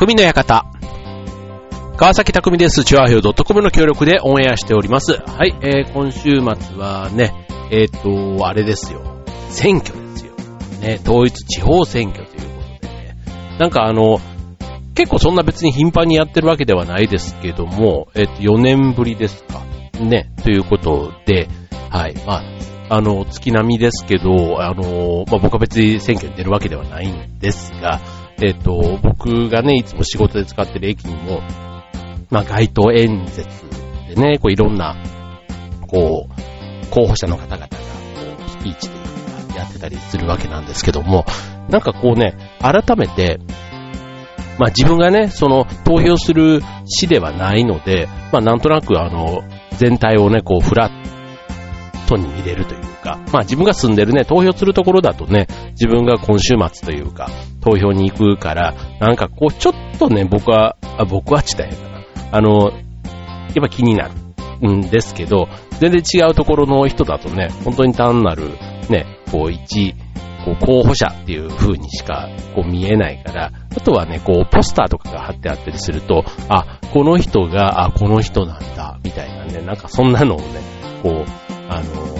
匠の館。川崎匠です。チュアヘオ .com の協力でオンエアしております。はい、えー、今週末はね、えっ、ー、と、あれですよ。選挙ですよ。ね、統一地方選挙ということでね。なんかあの、結構そんな別に頻繁にやってるわけではないですけども、えっ、ー、と、4年ぶりですか。ね、ということで、はい、まあ、あの、月並みですけど、あの、まあ、僕は別に選挙に出るわけではないんですが、えっ、と、僕がね、いつも仕事で使ってる駅にも、まあ、街頭演説でね、こういろんな、こう、候補者の方々が、こう、スピーチというか、やってたりするわけなんですけども、なんかこうね、改めて、まあ自分がね、その投票する市ではないので、まあなんとなくあの、全体をね、こうフラットに見れるというか、まあ自分が住んでるね、投票するところだとね、自分が今週末というか、投票に行くから、なんかこう、ちょっとね、僕は、あ僕はちたやかな。あの、やっぱ気になるんですけど、全然違うところの人だとね、本当に単なる、ね、こう、一、こう、候補者っていう風にしか、こう、見えないから、あとはね、こう、ポスターとかが貼ってあったりすると、あ、この人が、あ、この人なんだ、みたいなね、なんかそんなのをね、こう、あの、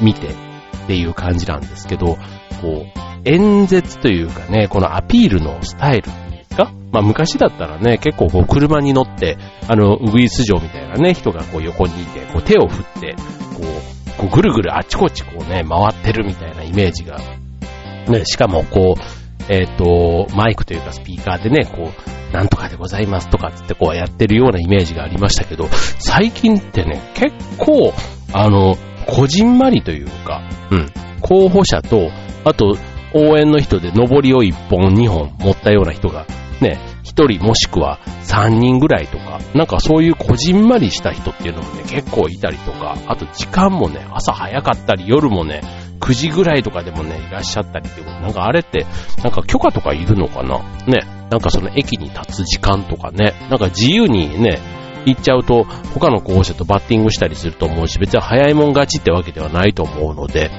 見てっていう感じなんですけど、こう、演説というかね、このアピールのスタイルですかまあ昔だったらね、結構こう車に乗って、あの、ウグイス城みたいなね、人がこう横にいて、こう手を振って、こう、こうぐるぐるあちこちこうね、回ってるみたいなイメージが、ね、しかもこう、えっ、ー、と、マイクというかスピーカーでね、こう、なんとかでございますとかつってこうやってるようなイメージがありましたけど、最近ってね、結構、あの、こじんまりというか、うん、候補者と、あと、応援の人で上りを1本2本持ったような人が、ね、1人もしくは3人ぐらいとか、なんかそういうこじんまりした人っていうのもね、結構いたりとか、あと時間もね、朝早かったり夜もね、9時ぐらいとかでもね、いらっしゃったりっていうなんかあれって、なんか許可とかいるのかな？ね、なんかその駅に立つ時間とかね、なんか自由にね、行っちゃうと、他の候補者とバッティングしたりすると思うし、別に早いもん勝ちってわけではないと思うので、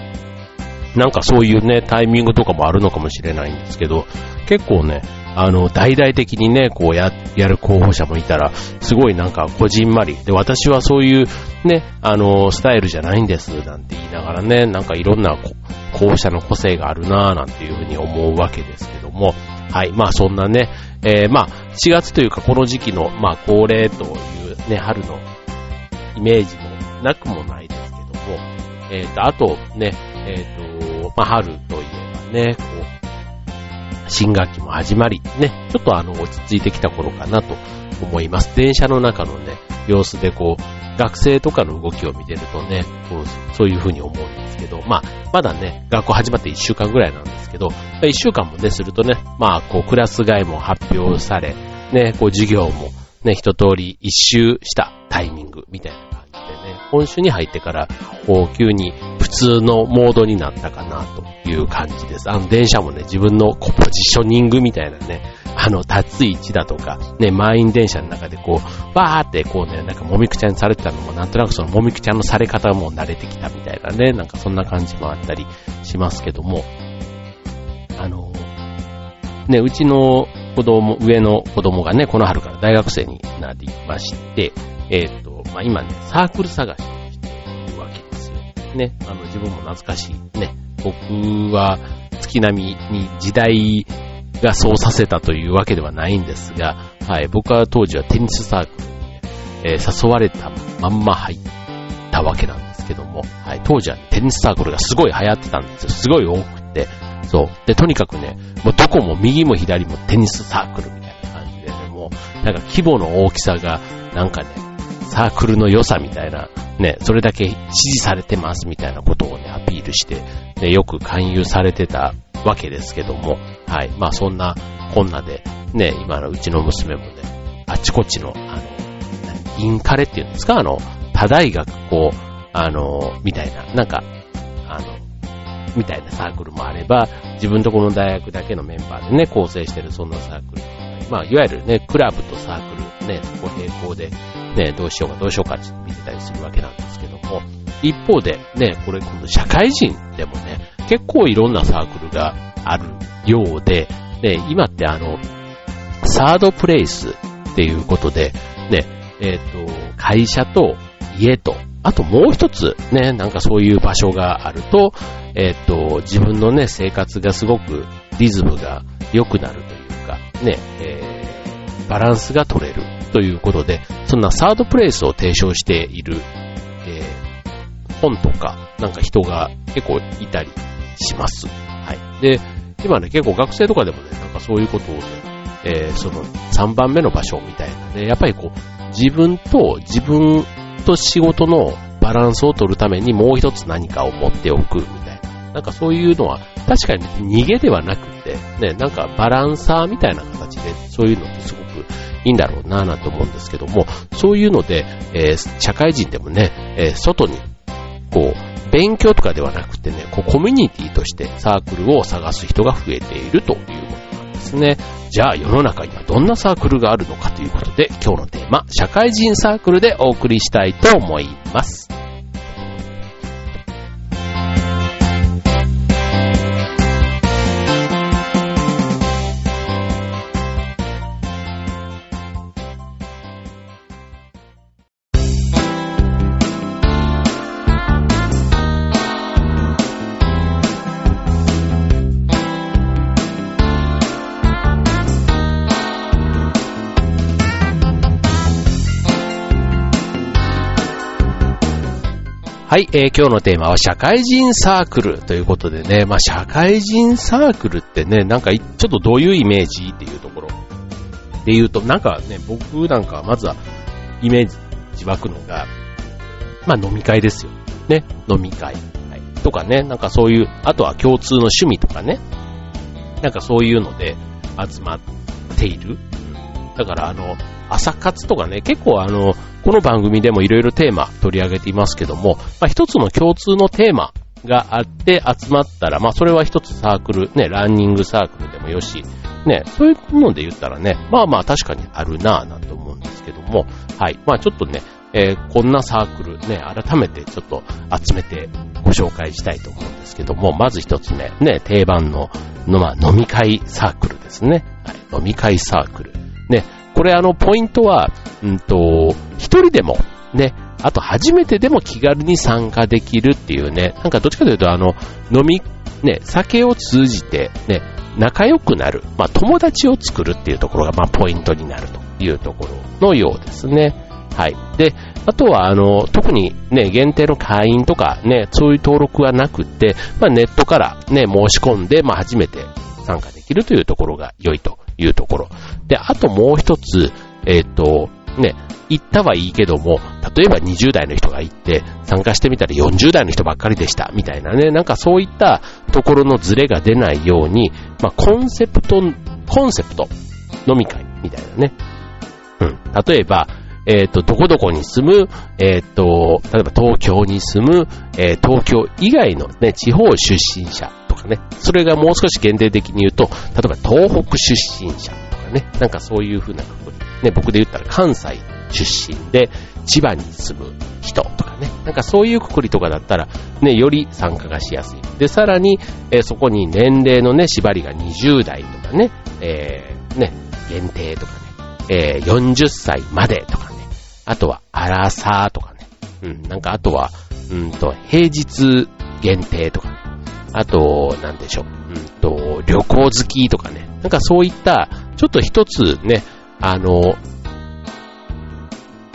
なんかそういうね、タイミングとかもあるのかもしれないんですけど、結構ね、あの、大々的にね、こうや、やる候補者もいたら、すごいなんかこじんまり。で、私はそういうね、あの、スタイルじゃないんです、なんて言いながらね、なんかいろんな候補者の個性があるなぁ、なんていうふうに思うわけですけども、はい、まあそんなね、えー、まあ4月というかこの時期の、まあ恒例というね、春のイメージもなくもないですけども、えっ、ー、と、あとね、えっ、ー、と、まあ春といえばね、こう、新学期も始まり、ね、ちょっとあの、落ち着いてきた頃かなと思います。電車の中のね、様子でこう、学生とかの動きを見てるとね、こうそういう風に思うんけど、まあ、まだね、学校始まって1週間ぐらいなんですけど、1週間もね、するとね、まあ、こう、クラス外も発表され、ね、こう、授業もね、一通り一周したタイミングみたいな感じでね、今週に入ってから、こう、急に普通のモードになったかなという感じです。あの、電車もね、自分のポジショニングみたいなね、あの、立つ位置だとか、ね、満員電車の中でこう、わーってこうね、なんかもみくちゃにされてたのも、なんとなくそのもみくちゃのされ方も慣れてきたみたいなね、なんかそんな感じもあったりしますけども、あの、ね、うちの子供、上の子供がね、この春から大学生になりまして、えっ、ー、と、まあ、今ね、サークル探しをしているわけですよ。ね、あの、自分も懐かしい。ね、僕は月並みに時代がそうさせたというわけではないんですが、はい、僕は当時はテニスサークルに、えー、誘われたまんま入ったわけなんですけども、はい、当時はテニスサークルがすごい流行ってたんですよ。すごい多くて。そう。で、とにかくね、もうどこも右も左もテニスサークルみたいな感じでね、もう、なんか規模の大きさが、なんかね、サークルの良さみたいな、ね、それだけ支持されてますみたいなことをね、アピールして、ね、よく勧誘されてたわけですけども、はい。まあそんなこんなで、ね、今のうちの娘もね、あちこちの、あの、インカレっていうんですか？あの、他大学こう、あの、みたいな、なんか、あの、みたいなサークルもあれば、自分とこの大学だけのメンバーでね、構成してるそんなサークル。まあ、いわゆるね、クラブとサークル、ね、そこ並行で、ね、どうしようかどうしようかって見てたりするわけなんですけども、一方で、ね、これ今度社会人でもね、結構いろんなサークルがあるようで、ね、今ってあの、サードプレイスっていうことで、ね、えっ、と、会社と家と、あともう一つね、なんかそういう場所があると、えっ、と、自分のね、生活がすごくリズムが良くなるというか、ね、えー、バランスが取れるということで、そんなサードプレイスを提唱している、えー、本とか、なんか人が結構いたりします。はい。で、今ね、結構学生とかでもね、なんかそういうことをね、えー、その3番目の場所みたいなね、やっぱりこう、自分と自分と仕事のバランスを取るためにもう一つ何かを持っておくみたいな。なんかそういうのは確かに逃げではなくて、ね、なんかバランサーみたいな形でそういうのってすごくいいんだろうなぁなんて思うんですけども、そういうので、えー、社会人でもね、えー、外に、こう、勉強とかではなくてね、こうコミュニティとしてサークルを探す人が増えているということなんですね。じゃあ世の中にはどんなサークルがあるのかということで、今日のテーマ、社会人サークルでお送りしたいと思います。はい、えー、今日のテーマは社会人サークルということでね、まあ社会人サークルってね、なんかちょっとどういうイメージっていうところで言うと、なんかね、僕なんかまずはイメージ湧くのが、まあ飲み会ですよ。ね、飲み会。はい、とかね、なんかそういう、あとは共通の趣味とかね、なんかそういうので集まっている。だからあの、朝活とかね、結構あの、この番組でもいろいろテーマ取り上げていますけども、まあ、一つの共通のテーマがあって集まったら、まあそれは一つサークル、ね、ランニングサークルでもよし、ね、そういうので言ったらね、まあまあ確かにあるなぁなんて思うんですけども、はい。まあちょっとね、えー、こんなサークルね、改めてちょっと集めてご紹介したいと思うんですけども、まず一つ目、ね、定番の、の、まあ飲み会サークルですね。はい。飲み会サークル。ね、これあの、ポイントは、うんと、一人でも、ね、あと初めてでも気軽に参加できるっていうね、なんかどっちかというとあの、飲み、ね、酒を通じて、ね、仲良くなる、まあ友達を作るっていうところが、まあポイントになるというところのようですね。はい。で、あとは、あの、特にね、限定の会員とかね、そういう登録はなくて、まあネットからね、申し込んで、まあ初めて参加できるというところが良いというところ。で、あともう一つ、えっ、ー、と、ね、行ったはいいけども、例えば20代の人が行って参加してみたら40代の人ばっかりでした、みたいなね、なんかそういったところのズレが出ないように、まあ、コンセプト、コンセプト、飲み会みたいなね。うん。例えば、えっ、ー、と、どこどこに住む、えっ、ー、と、例えば東京に住む、えー、東京以外のね、地方出身者とかね、それがもう少し限定的に言うと、例えば東北出身者とかね、なんかそういう風なくくり。ね、僕で言ったら関西出身で千葉に住む人とかね、なんかそういうくくりとかだったら、ね、より参加がしやすい。で、さらに、えー、そこに年齢のね、縛りが20代とかね、えー、ね、限定とかね、えー、40歳までとかね、あとはアラサーとかね、うん、なんかあとは、うんと、平日限定とかね、あと、なんでしょう。うんと、旅行好きとかね。なんかそういった、ちょっと一つね、あの、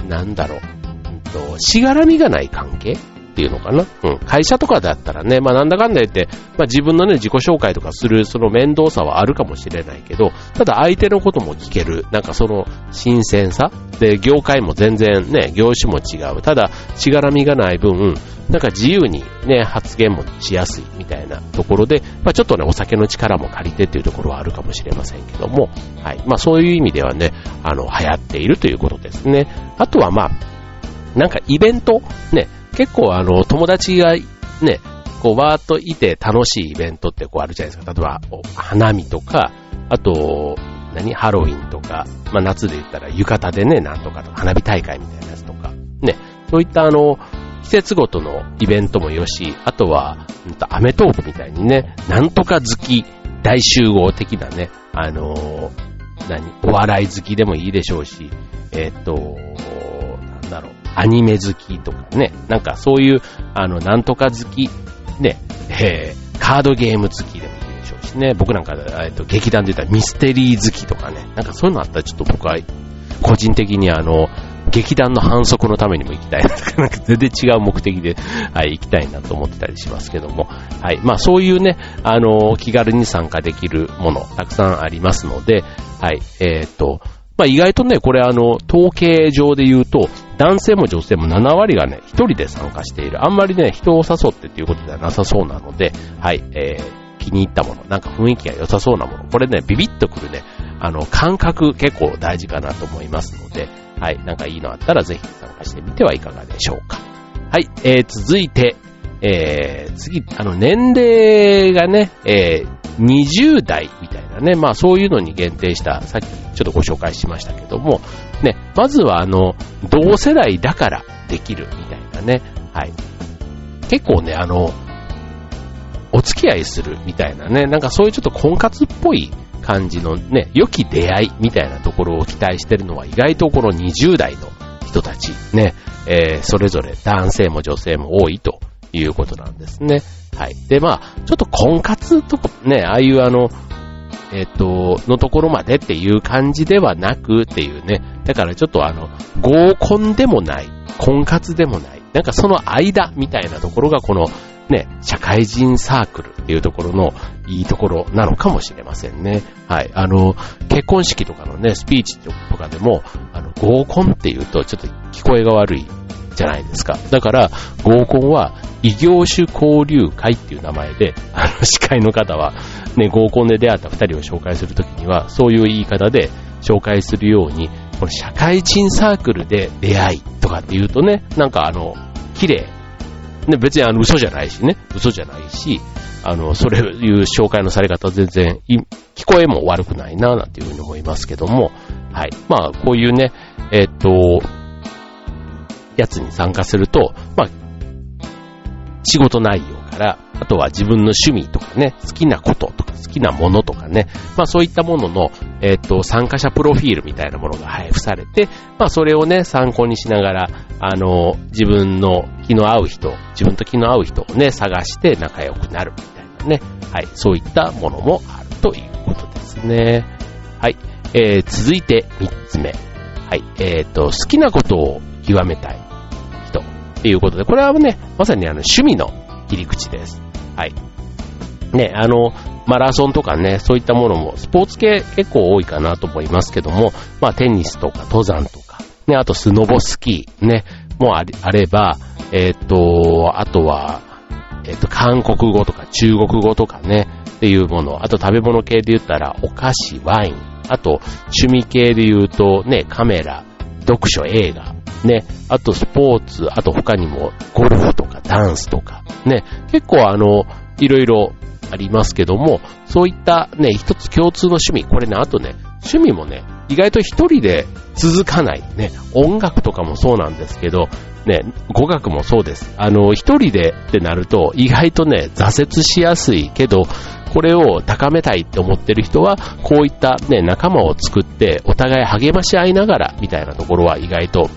なんだろう。うんと、しがらみがない関係っていうのかな？うん。会社とかだったらね、まあなんだかんだ言って、まあ自分のね、自己紹介とかするその面倒さはあるかもしれないけど、ただ相手のことも聞ける。なんかその新鮮さ？で、業界も全然ね、業種も違う。ただ、しがらみがない分、なんか自由にね、発言もしやすいみたいなところで、まあちょっとね、お酒の力も借りてっていうところはあるかもしれませんけども、はい。まあそういう意味ではね、あの、流行っているということですね。あとはまあ、なんかイベント、ね、結構あの、友達がね、こう、わーっといて楽しいイベントってこうあるじゃないですか。例えば、花見とか、あと、何ハロウィンとか、まあ夏で言ったら浴衣でね、なんとかと花火大会みたいなやつとか、ね、そういったあの、季節ごとのイベントもよし、あとは、うんと、アメトークみたいにね、なんとか好き大集合的なね、あのー、何、お笑い好きでもいいでしょうし、えっ、と、アニメ好きとかね、なんかそういう、あの、なんとか好き、ね、えー、カードゲーム好きでもいいでしょうしね、僕なんか、えっ、と、劇団で言ったらミステリー好きとかね、なんかそういうのあったらちょっと僕は、個人的にあの、劇団の反則のためにも行きたいなとか、なんか全然違う目的で、はい、行きたいなと思ってたりしますけども、はい、まあそういうね、あの、気軽に参加できるもの、たくさんありますので、はい、えっ、と、まあ意外とね、これあの、統計上で言うと、男性も女性も7割がね、一人で参加している。あんまりね、人を誘ってっていうことではなさそうなので、はい、えー、気に入ったもの、なんか雰囲気が良さそうなもの、これね、ビビッとくるね、あの、感覚結構大事かなと思いますので、はい、なんかいいのあったらぜひ参加してみてはいかがでしょうか。はい、えー、続いて、えー、次、あの、年齢がね、えー、20代みたいなね、まあそういうのに限定した、さっきちょっとご紹介しましたけども、ね、まずはあの、同世代だからできるみたいなね、はい。結構ね、あの、お付き合いするみたいなね、なんかそういうちょっと婚活っぽい感じのね、良き出会いみたいなところを期待してるのは意外とこの20代の人たちね、えー、それぞれ男性も女性も多いということなんですね。はい。で、まあ、ちょっと婚活とかね、ああいうあの、えっ、と、のところまでっていう感じではなくっていうね、だからちょっとあの、合コンでもない、婚活でもない、なんかその間みたいなところがこのね、社会人サークルっていうところのいいところなのかもしれませんね。はい。あの、結婚式とかのね、スピーチとかでも、あの、合コンっていうとちょっと聞こえが悪いじゃないですか。だから、合コンは異業種交流会っていう名前で、あの、司会の方は、ね、合コンで出会った二人を紹介するときには、そういう言い方で紹介するように、これ社会人サークルで出会いとかっていうとね、なんかあの、綺麗ね、別にあの嘘じゃないしね、嘘じゃないし、あの、それいう紹介のされ方全然、聞こえも悪くないな、なんていうふうに思いますけども、はい。まあ、こういうね、えっ、と、やつに参加すると、まあ、仕事内容から、あとは自分の趣味とかね、好きなこととか好きなものとかね、まあそういったものの、えっ、と、参加者プロフィールみたいなものが配布されて、まあそれをね、参考にしながら、あの、自分の気の合う人、自分と気の合う人をね、探して仲良くなるみたいなね、はい、そういったものもあるということですね。はい、えー、続いて3つ目。はい、えっ、ー、と、好きなことを極めたい人っていうことで、これはね、まさにあの趣味の切り口です。はい。ね、あの、マラソンとかね、そういったものも、スポーツ系結構多いかなと思いますけども、まあテニスとか登山とか、ね、あとスノボスキー、ね、もあれば、えっ、と、あとは、えっ、と、韓国語とか中国語とかね、っていうもの、あと食べ物系で言ったら、お菓子、ワイン、あと趣味系で言うと、ね、カメラ、読書、映画、ね、あとスポーツ、あと他にもゴルフとかダンスとか、ね、結構あの、いろいろありますけども、そういったね、一つ共通の趣味、これね、あとね、趣味もね、意外と一人で続かない。ね、音楽とかもそうなんですけど、ね、語学もそうです。あの、一人でってなると、意外とね、挫折しやすいけど、これを高めたいって思ってる人は、こういったね、仲間を作って、お互い励まし合いながら、みたいなところは意外と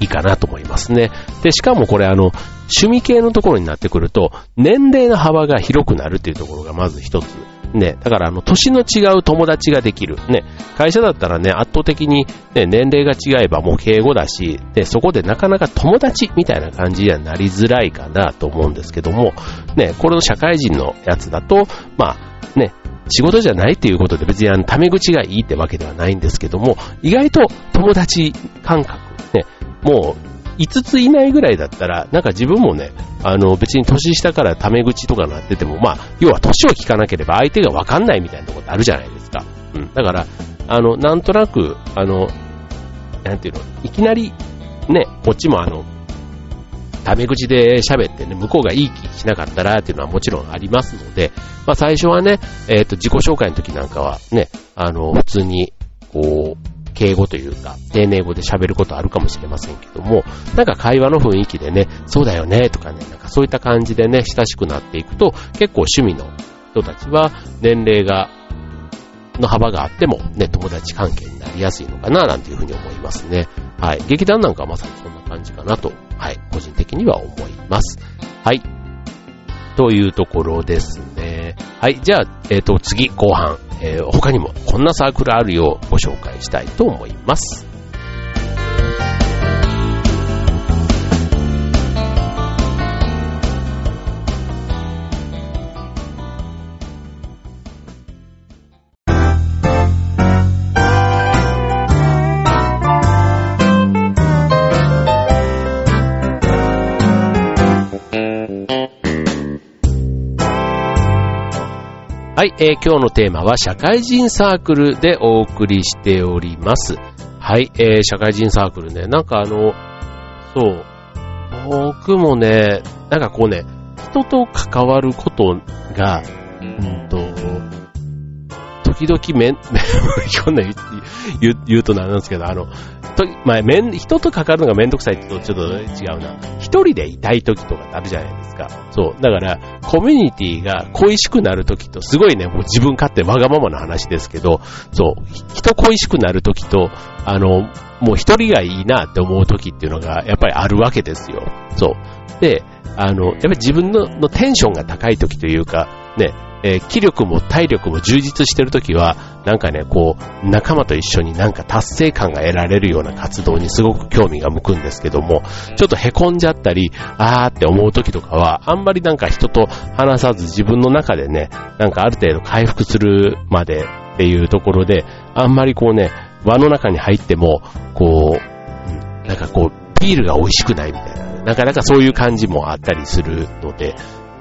いいかなと思いますね。で、しかもこれあの、趣味系のところになってくると、年齢の幅が広くなるっていうところがまず一つ。ね、だからあの、年の違う友達ができる。ね、会社だったらね、圧倒的にね、年齢が違えばもう敬語だし、で、そこでなかなか友達みたいな感じにはなりづらいかなと思うんですけども、ね、これの社会人のやつだと、まあ、ね、仕事じゃないっていうことで別にあの、タメ口がいいってわけではないんですけども、意外と友達感覚、ね、もう5つ以内ぐらいだったら、なんか自分もね、あの別に年下からタメ口とかなってても、まあ、要は年を聞かなければ相手がわかんないみたいなところってあるじゃないですか。うん。だから、あの、なんとなく、あの、なんていうの、いきなり、ね、こっちもあの、タメ口で喋ってね、向こうがいい気しなかったらっていうのはもちろんありますので、まあ最初はね、えっ、ー、と、自己紹介の時なんかはね、あの、普通に、こう、敬語というか、丁寧語で喋ることあるかもしれませんけども、なんか会話の雰囲気でね、そうだよねとかね、なんかそういった感じでね、親しくなっていくと、結構趣味の人たちは年齢が、の幅があっても、ね、友達関係になりやすいのかな、なんていうふうに思いますね。はい。劇団なんかはまさにそんな感じかなと、はい。個人的には思います。はい。というところですね。はい。じゃあ、えっ、ー、と、次、後半。えー、他にもこんなサークルあるようご紹介したいと思います。はい、えー、今日のテーマは社会人サークルでお送りしております。はい、えー、社会人サークルね、なんかあの、そう、僕もね、なんかこうね、人と関わることが、うんと、時々めん、こんな言う言うとなんですけど、あの、と、まあ、めん、人と関わるのがめんどくさいってとちょっと違うな。一人でいたい時とかあるじゃないですか。そう。だから、コミュニティが恋しくなる時と、すごいね、もう自分勝手わがままな話ですけど、そう、人恋しくなる時と、あの、もう一人がいいなって思う時っていうのが、やっぱりあるわけですよ。そう。で、あの、やっぱり自分ののテンションが高い時というか、ね、えー、気力も体力も充実してるときは、なんかね、こう、仲間と一緒になんか達成感が得られるような活動にすごく興味が向くんですけども、ちょっと凹んじゃったり、あーって思うときとかは、あんまりなんか人と話さず自分の中でね、なんかある程度回復するまでっていうところで、あんまりこうね、輪の中に入っても、こう、なんかこう、ビールが美味しくないみたいな、なかなかそういう感じもあったりするので、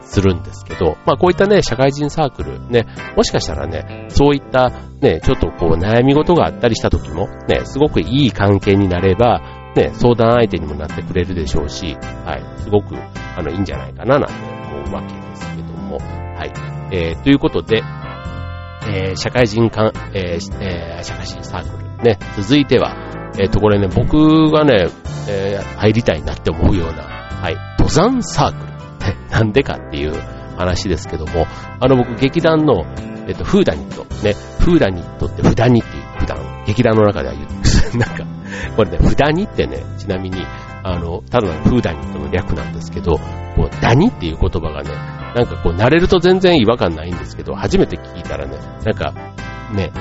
するんですけど、まあこういったね、社会人サークル、ね、もしかしたらね、そういったね、ちょっとこう悩み事があったりした時も、ね、すごくいい関係になれば、ね、相談相手にもなってくれるでしょうし、はい、すごく、あの、いいんじゃないかな、なんて思うわけですけども、はい、えー、ということで、えー、社会人かん、えーえー、社会人サークル、ね、続いては、えっ、と、これね、僕がね、え、入りたいなって思うような、はい、登山サークル、ね、なんでかっていう話ですけども、あの僕劇団の、えっと、フーダニット、ね、フーダニットってフダニっていう普段、劇団の中では言うんです。なんか、これね、フダニってね、ちなみに、あの、ただのフーダニットの略なんですけど、こう、ダニっていう言葉がね、なんかこう、慣れると全然違和感ないんですけど、初めて聞いたらね、なんか、ね、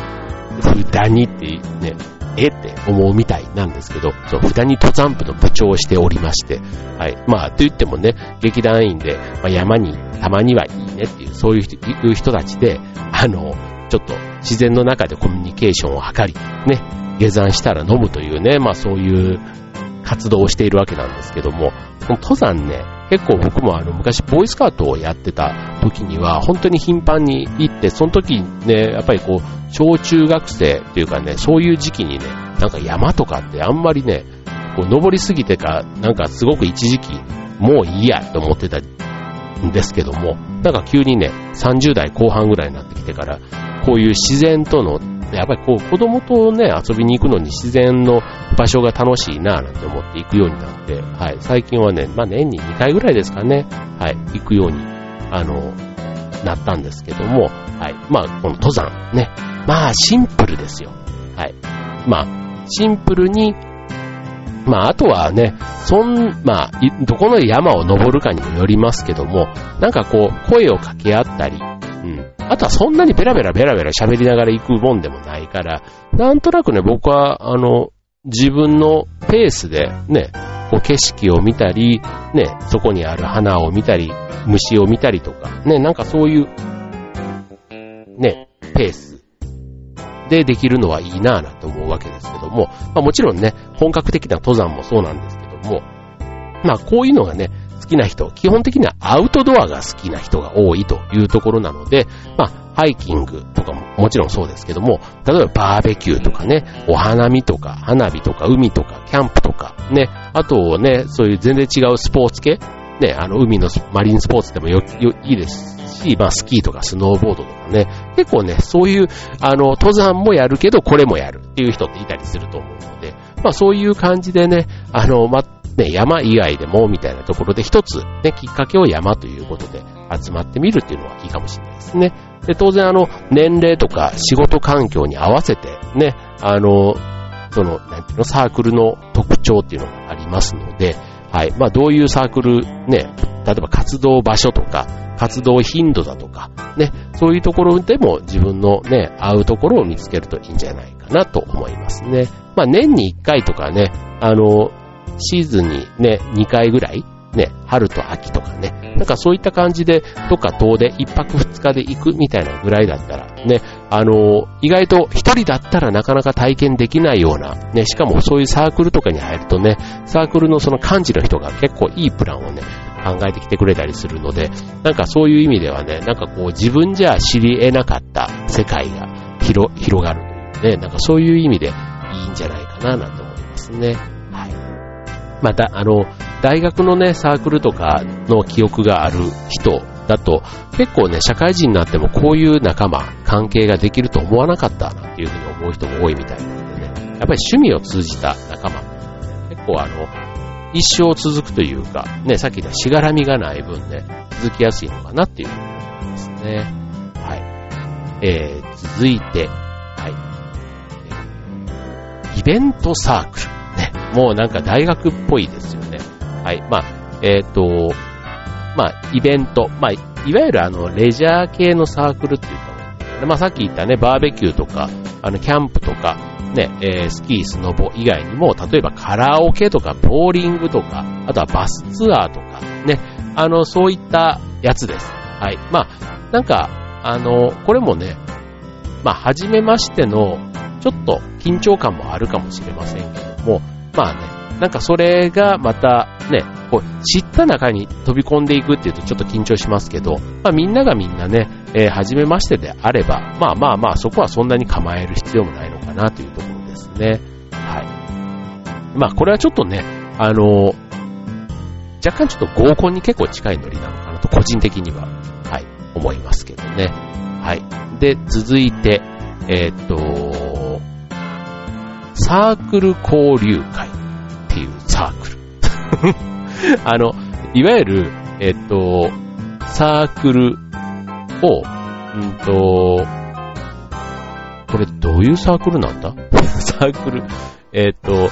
フダニってね、えって思うみたいなんですけど、そう、二に登山部の部長をしておりまして、はい。まあ、と言ってもね、劇団員で、まあ、山にたまにはいいねっていう、そういう人たちで、あの、ちょっと自然の中でコミュニケーションを図り、ね、下山したら飲むというね、まあそういう活動をしているわけなんですけども、この登山ね、結構僕もあの昔ボーイスカートをやってた時には本当に頻繁に行って、その時ね、やっぱりこう、小中学生っていうかね、そういう時期にね、なんか山とかってあんまりね、こう登りすぎてか、なんかすごく一時期、もういいやと思ってたんですけども、なんか急にね、30代後半ぐらいになってきてから、こういう自然とのやっぱりこう子供とね、遊びに行くのに自然の場所が楽しいなぁなんて思って行くようになって、はい、最近はね、まあ年に2回ぐらいですかね、はい、行くように、あの、なったんですけども、はい、まあこの登山ね、まあシンプルですよ。はい。まあ、シンプルに、まああとはね、そん、まあ、どこの山を登るかにもよりますけども、なんかこう、声を掛け合ったり、うん。あとはそんなにベラベラベラベラ喋りながら行くもんでもないから、なんとなくね、僕は、あの、自分のペースでね、こう景色を見たり、ね、そこにある花を見たり、虫を見たりとか、ね、なんかそういう、ね、ペースでできるのはいいなぁなと思うわけですけども、まあもちろんね、本格的な登山もそうなんですけども、まあこういうのがね、好きな人、基本的にはアウトドアが好きな人が多いというところなので、まあ、ハイキングとかももちろんそうですけども、例えばバーベキューとかね、お花見とか、花火とか、海とか、キャンプとか、ね、あとね、そういう全然違うスポーツ系、ね、あの、海のマリンスポーツでもよ、よ、いいですし、まあ、スキーとかスノーボードとね、結構ね、そういう、あの、登山もやるけど、これもやるっていう人っていたりすると思うので、まあ、そういう感じでね、あの、ま、ね、山以外でもみたいなところで一つ、ね、きっかけを山ということで、集まってみるっていうのはいいかもしれないですね。で、当然あの、年齢とか仕事環境に合わせて、ね、あの、その、なんていうの、サークルの特徴っていうのがありますので、はい。まあ、どういうサークル、ね、例えば活動場所とか、活動頻度だとか、ね、そういうところでも自分のね、合うところを見つけるといいんじゃないかなと思いますね。まあ、年に1回とかね、あの、シーズンにね、2回ぐらい、ね、春と秋とかね、なんかそういった感じで、どっか遠で1泊2日で行くみたいなぐらいだったら、ね、あの、意外と一人だったらなかなか体験できないような、ね、しかもそういうサークルとかに入るとね、サークルのその幹事の人が結構いいプランをね、考えてきてくれたりするので、なんかそういう意味ではね、なんかこう自分じゃ知り得なかった世界が広広がるというね、なんかそういう意味でいいんじゃないかななんて思いますね。はい。また、あの、大学のね、サークルとかの記憶がある人だと、結構ね、社会人になってもこういう仲間、関係ができると思わなかったなっていうふうに思う人も多いみたいなのでね、やっぱり趣味を通じた仲間、結構あの、一生続くというか、ね、さっき言ったしがらみがない分ね、続きやすいのかなっていうふうに思いますね。はい。えー、続いて、はい。イベントサークル。ね、もうなんか大学っぽいですよね。はい。まあ、えっ、ー、と、まあ、イベント、まあ、いわゆるあの、レジャー系のサークルっていうか、まあ、さっき言ったね、バーベキューとか、あの、キャンプとか、ね、えー、スキー、スノボ以外にも、例えばカラオケとか、ボーリングとか、あとはバスツアーとか、ね、あの、そういったやつです。はい。まあ、なんか、あの、これもね、まあ、初めましての、ちょっと緊張感もあるかもしれませんけども、まあね、なんかそれがまたね、こう知った中に飛び込んでいくっていうとちょっと緊張しますけど、まあみんながみんなね、えー、初めましてであれば、まあまあまあそこはそんなに構える必要もないのかなというところですね。はい。まあこれはちょっとね、あのー、若干ちょっと合コンに結構近いノリなのかなと個人的には、はい、思いますけどね。はい。で、続いて、えー、っと、サークル交流会っていうサークル。あの、いわゆる、えっと、サークルを、うんと、これどういうサークルなんだ？サークル、えっと、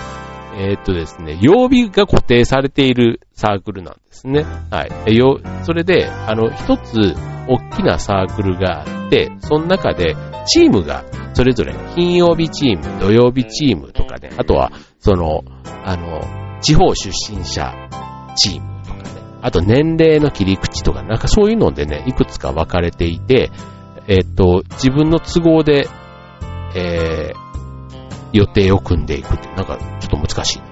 えっとですね、曜日が固定されているサークルなんですね。はい。よ、それで、あの、一つ、大きなサークルがあって、その中で、チームが、それぞれ、金曜日チーム、土曜日チームとかね、あとは、その、あの、地方出身者チームとかね、あと年齢の切り口とか、なんかそういうのでね、いくつか分かれていて、えっと、自分の都合で、えー、予定を組んでいくって、なんかちょっと難しい。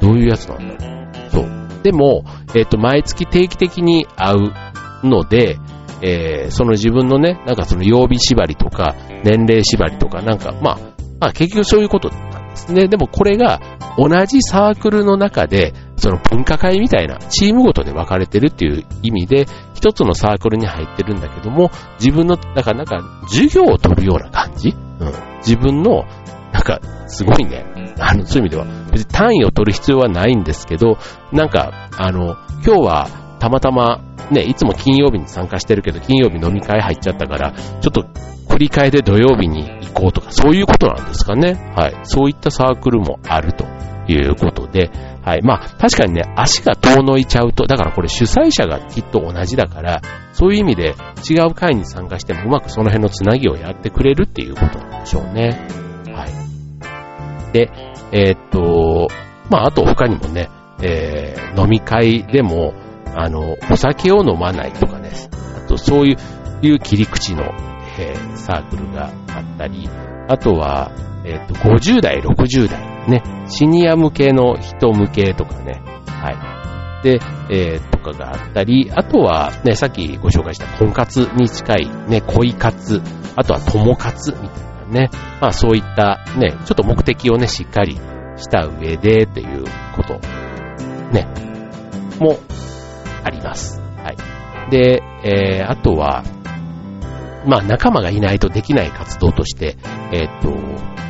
どういうやつなんだろう。そう。でも、えっと、毎月定期的に会うので、えー、その自分のね、なんかその曜日縛りとか、年齢縛りとか、なんか、まあ、まあ結局そういうことなんですね。でもこれが同じサークルの中で、その分科会みたいなチームごとで分かれてるっていう意味で、一つのサークルに入ってるんだけども、自分の、だからなんか授業を取るような感じ？うん。自分の、なんか、すごいね。あの、そういう意味では、別に単位を取る必要はないんですけど、なんか、あの、今日はたまたま、ね、いつも金曜日に参加してるけど、金曜日飲み会入っちゃったから、ちょっと振り替えで土曜日に行こうとか、そういうことなんですかね。はい。そういったサークルもあるということで、はい。まあ、確かにね、足が遠のいちゃうと、だからこれ主催者がきっと同じだから、そういう意味で違う会に参加してもうまくその辺のつなぎをやってくれるっていうことなんでしょうね。はい。で、えー、っと、まあ、あと他にもね、えー、飲み会でも、あの、お酒を飲まないとかね、あとそういう、いう切り口の、えー、サークルがあったり、あとは、えっ、と、50代、60代、ね、シニア向けの人向けとかね、はい。で、えー、とかがあったり、あとはね、さっきご紹介した婚活に近いね、恋活、あとは友活みたいなね、まあそういったね、ちょっと目的をね、しっかりした上でっていうこと、ね、もあります。はい。で、えー、あとは、まあ仲間がいないとできない活動として、えっ、と、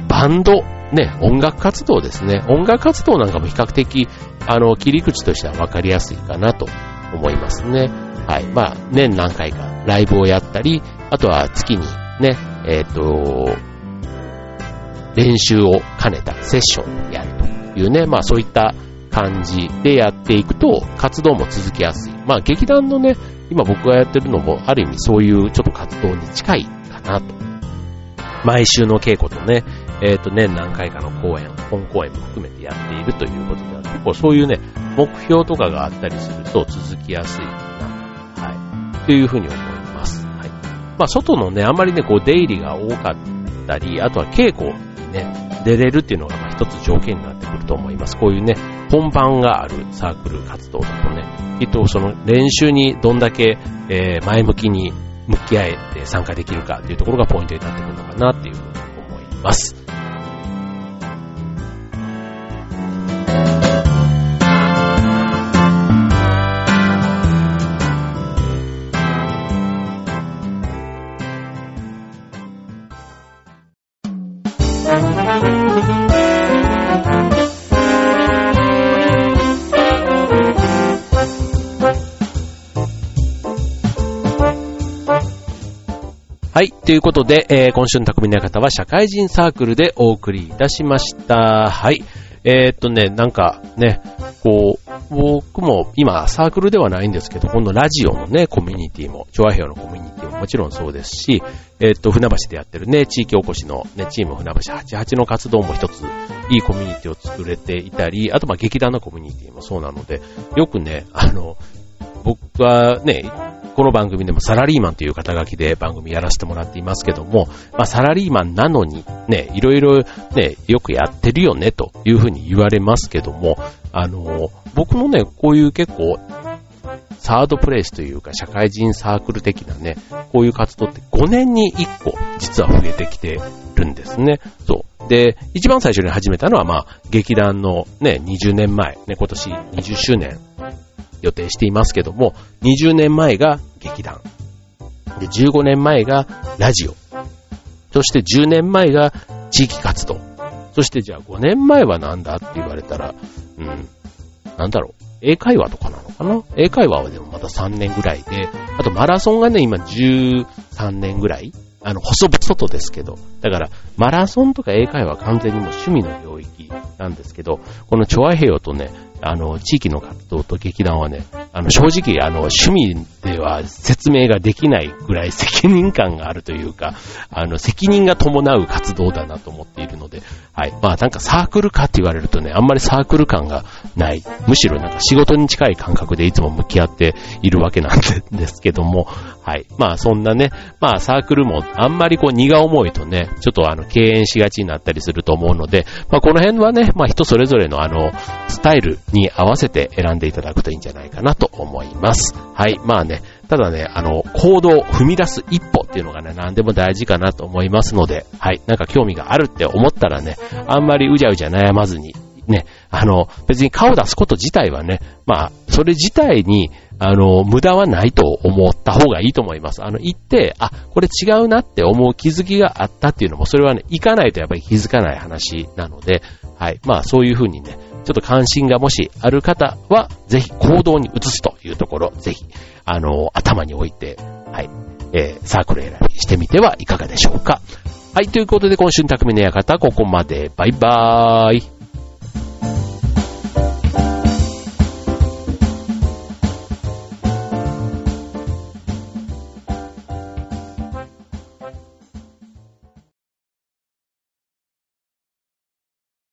バンド、ね、音楽活動ですね。音楽活動なんかも比較的、あの、切り口としては分かりやすいかなと思いますね。はい。まあ、年何回かライブをやったり、あとは月にね、えっ、ー、と、練習を兼ねたセッションをやるというね、まあそういった感じでやっていくと活動も続きやすい。まあ劇団のね、今僕がやってるのもある意味そういうちょっと活動に近いかなと。毎週の稽古とね、えっ、ー、と年何回かの公演、本公演も含めてやっているということでは結構そういうね、目標とかがあったりすると続きやすいかな。はい。というふうに思います。はい。まあ外のね、あまりね、こう出入りが多かったり、あとは稽古にね、出れるっていうのがまあ一つ条件になってくると思います。こういうね、本番があるサークル活動だとね、きっとその練習にどんだけ、えー、前向きに向き合えて参加できるかっていうところがポイントになってくるのかなっていうふうに思います。ということで、えー、今週の匠の方は社会人サークルでお送りいたしました。はい。えー、っとね、なんかね、こう、僕も今サークルではないんですけど、今度ラジオのね、コミュニティも、調和平和のコミュニティももちろんそうですし、えー、っと、船橋でやってるね、地域おこしのね、チーム船橋88の活動も一ついいコミュニティを作れていたり、あとまあ劇団のコミュニティもそうなので、よくね、あの、僕はね、この番組でもサラリーマンという肩書きで番組やらせてもらっていますけども、まあサラリーマンなのにね、いろいろね、よくやってるよねというふうに言われますけども、あの、僕もね、こういう結構、サードプレイスというか社会人サークル的なね、こういう活動って5年に1個実は増えてきてるんですね。そう。で、一番最初に始めたのはまあ劇団のね、20年前、ね、今年20周年予定していますけども、20年前が劇団。で、15年前がラジオ。そして10年前が地域活動。そしてじゃあ5年前はなんだって言われたら、うん、なんだろう。英会話とかなのかな？英会話はでもまだ3年ぐらいで、あとマラソンがね、今13年ぐらいあの、細々とですけど。だから、マラソンとか英会話は完全にもう趣味の領域なんですけど、このチョアヘヨとね、あの、地域の活動と劇団はね、あの、正直、あの、趣味では説明ができないぐらい責任感があるというか、あの、責任が伴う活動だなと思っているので、はい。まあ、なんかサークルかって言われるとね、あんまりサークル感がない。むしろなんか仕事に近い感覚でいつも向き合っているわけなんですけども、はい。まあ、そんなね、まあ、サークルもあんまりこう、荷が重いとね、ちょっとあの、敬遠しがちになったりすると思うので、まあ、この辺はね、まあ、人それぞれのあの、スタイルに合わせて選んでいただくといいんじゃないかなと思います。はい。まあね、ただね、あの、行動、踏み出す一歩っていうのがね、何でも大事かなと思いますので、はい。なんか興味があるって思ったらね、あんまりうじゃうじゃ悩まずに、ね、あの、別に顔出すこと自体はね、まあ、それ自体に、あの、無駄はないと思った方がいいと思います。あの、行って、あ、これ違うなって思う気づきがあったっていうのも、それはね、行かないとやっぱり気づかない話なので、はい。まあ、そういうふうにね、ちょっと関心がもしある方は、ぜひ行動に移すというところ、ぜひ、あの、頭に置いて、はい、えー、サークル選びしてみてはいかがでしょうか。はい、ということで今週の匠の館、ここまで。バイバーイ。